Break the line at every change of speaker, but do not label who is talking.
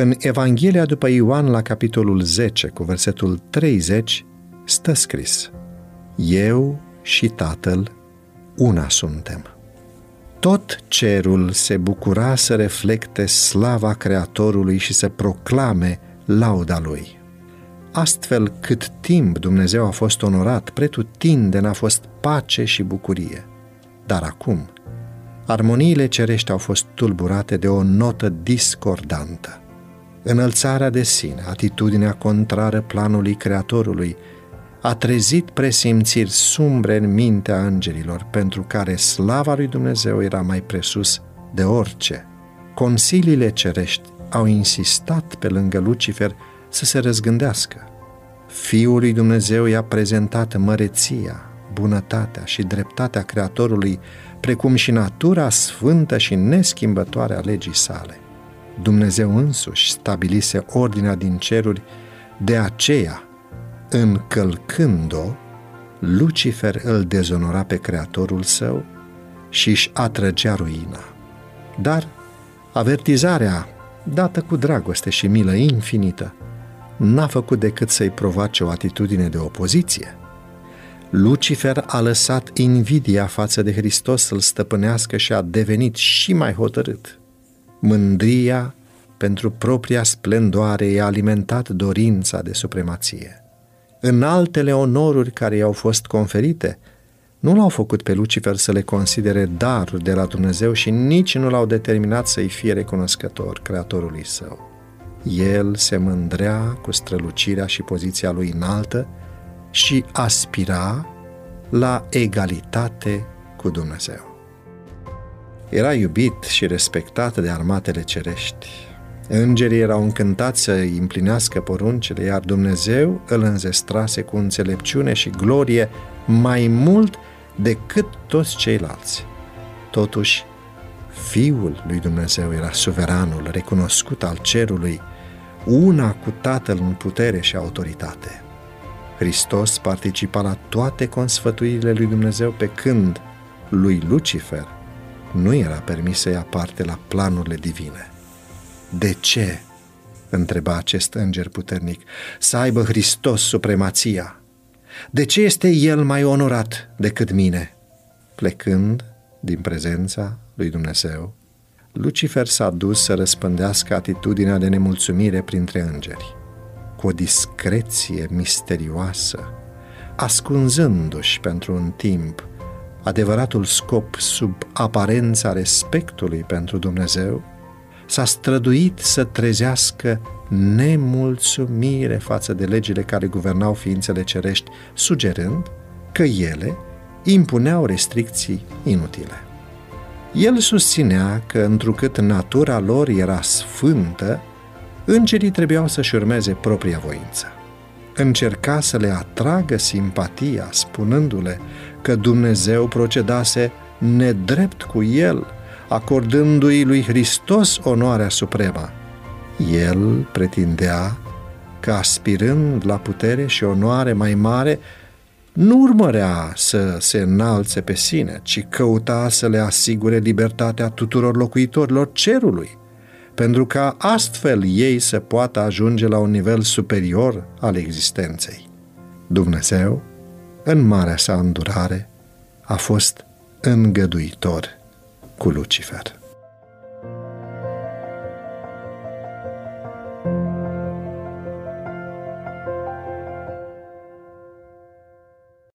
În Evanghelia după Ioan, la capitolul 10, cu versetul 30, stă scris Eu și Tatăl una suntem. Tot cerul se bucura să reflecte slava Creatorului și să proclame lauda Lui. Astfel, cât timp Dumnezeu a fost onorat, pretutindeni a fost pace și bucurie. Dar acum, armoniile cerești au fost tulburate de o notă discordantă. Înălțarea de sine, atitudinea contrară planului Creatorului, a trezit presimțiri sumbre în mintea îngerilor, pentru care slava lui Dumnezeu era mai presus de orice. Consiliile cerești au insistat pe lângă Lucifer să se răzgândească. Fiul lui Dumnezeu i-a prezentat măreția, bunătatea și dreptatea Creatorului, precum și natura sfântă și neschimbătoare a legii sale. Dumnezeu însuși stabilise ordinea din ceruri, de aceea, încălcând-o, Lucifer îl dezonora pe Creatorul său și își atrăgea ruina. Dar avertizarea, dată cu dragoste și milă infinită, n-a făcut decât să-i provoace o atitudine de opoziție. Lucifer a lăsat invidia față de Hristos să-l stăpânească și a devenit și mai hotărât. Mândria pentru propria splendoare i-a alimentat dorința de supremație. În altele onoruri care i-au fost conferite, nu l-au făcut pe Lucifer să le considere daruri de la Dumnezeu și nici nu l-au determinat să-i fie recunoscător Creatorului său. El se mândrea cu strălucirea și poziția lui înaltă și aspira la egalitate cu Dumnezeu. Era iubit și respectat de armatele cerești. Îngerii erau încântați să îi împlinească poruncile, iar Dumnezeu îl înzestrase cu înțelepciune și glorie mai mult decât toți ceilalți. Totuși, Fiul lui Dumnezeu era suveranul, recunoscut al cerului, una cu Tatăl în putere și autoritate. Hristos participa la toate consfătuirile lui Dumnezeu pe când lui Lucifer nu era permis să ia parte la planurile divine. De ce? întreba acest înger puternic, să aibă Hristos supremația. De ce este El mai onorat decât mine? Plecând din prezența lui Dumnezeu, Lucifer s-a dus să răspândească atitudinea de nemulțumire printre îngeri. Cu o discreție misterioasă, ascunzându-și pentru un timp adevăratul scop sub aparența respectului pentru Dumnezeu, s-a străduit să trezească nemulțumire față de legile care guvernau ființele cerești, sugerând că ele impuneau restricții inutile. El susținea că, întrucât natura lor era sfântă, îngerii trebuiau să-și urmeze propria voință. Încerca să le atragă simpatia, spunându-le că Dumnezeu procedase nedrept cu el, acordându-i lui Hristos onoarea supremă. El pretindea că aspirând la putere și onoare mai mare, nu urmărea să se înalțe pe sine, ci căuta să le asigure libertatea tuturor locuitorilor cerului, pentru ca astfel ei să poată ajunge la un nivel superior al existenței. Dumnezeu, în marea sa îndurare, a fost îngăduitor cu Lucifer.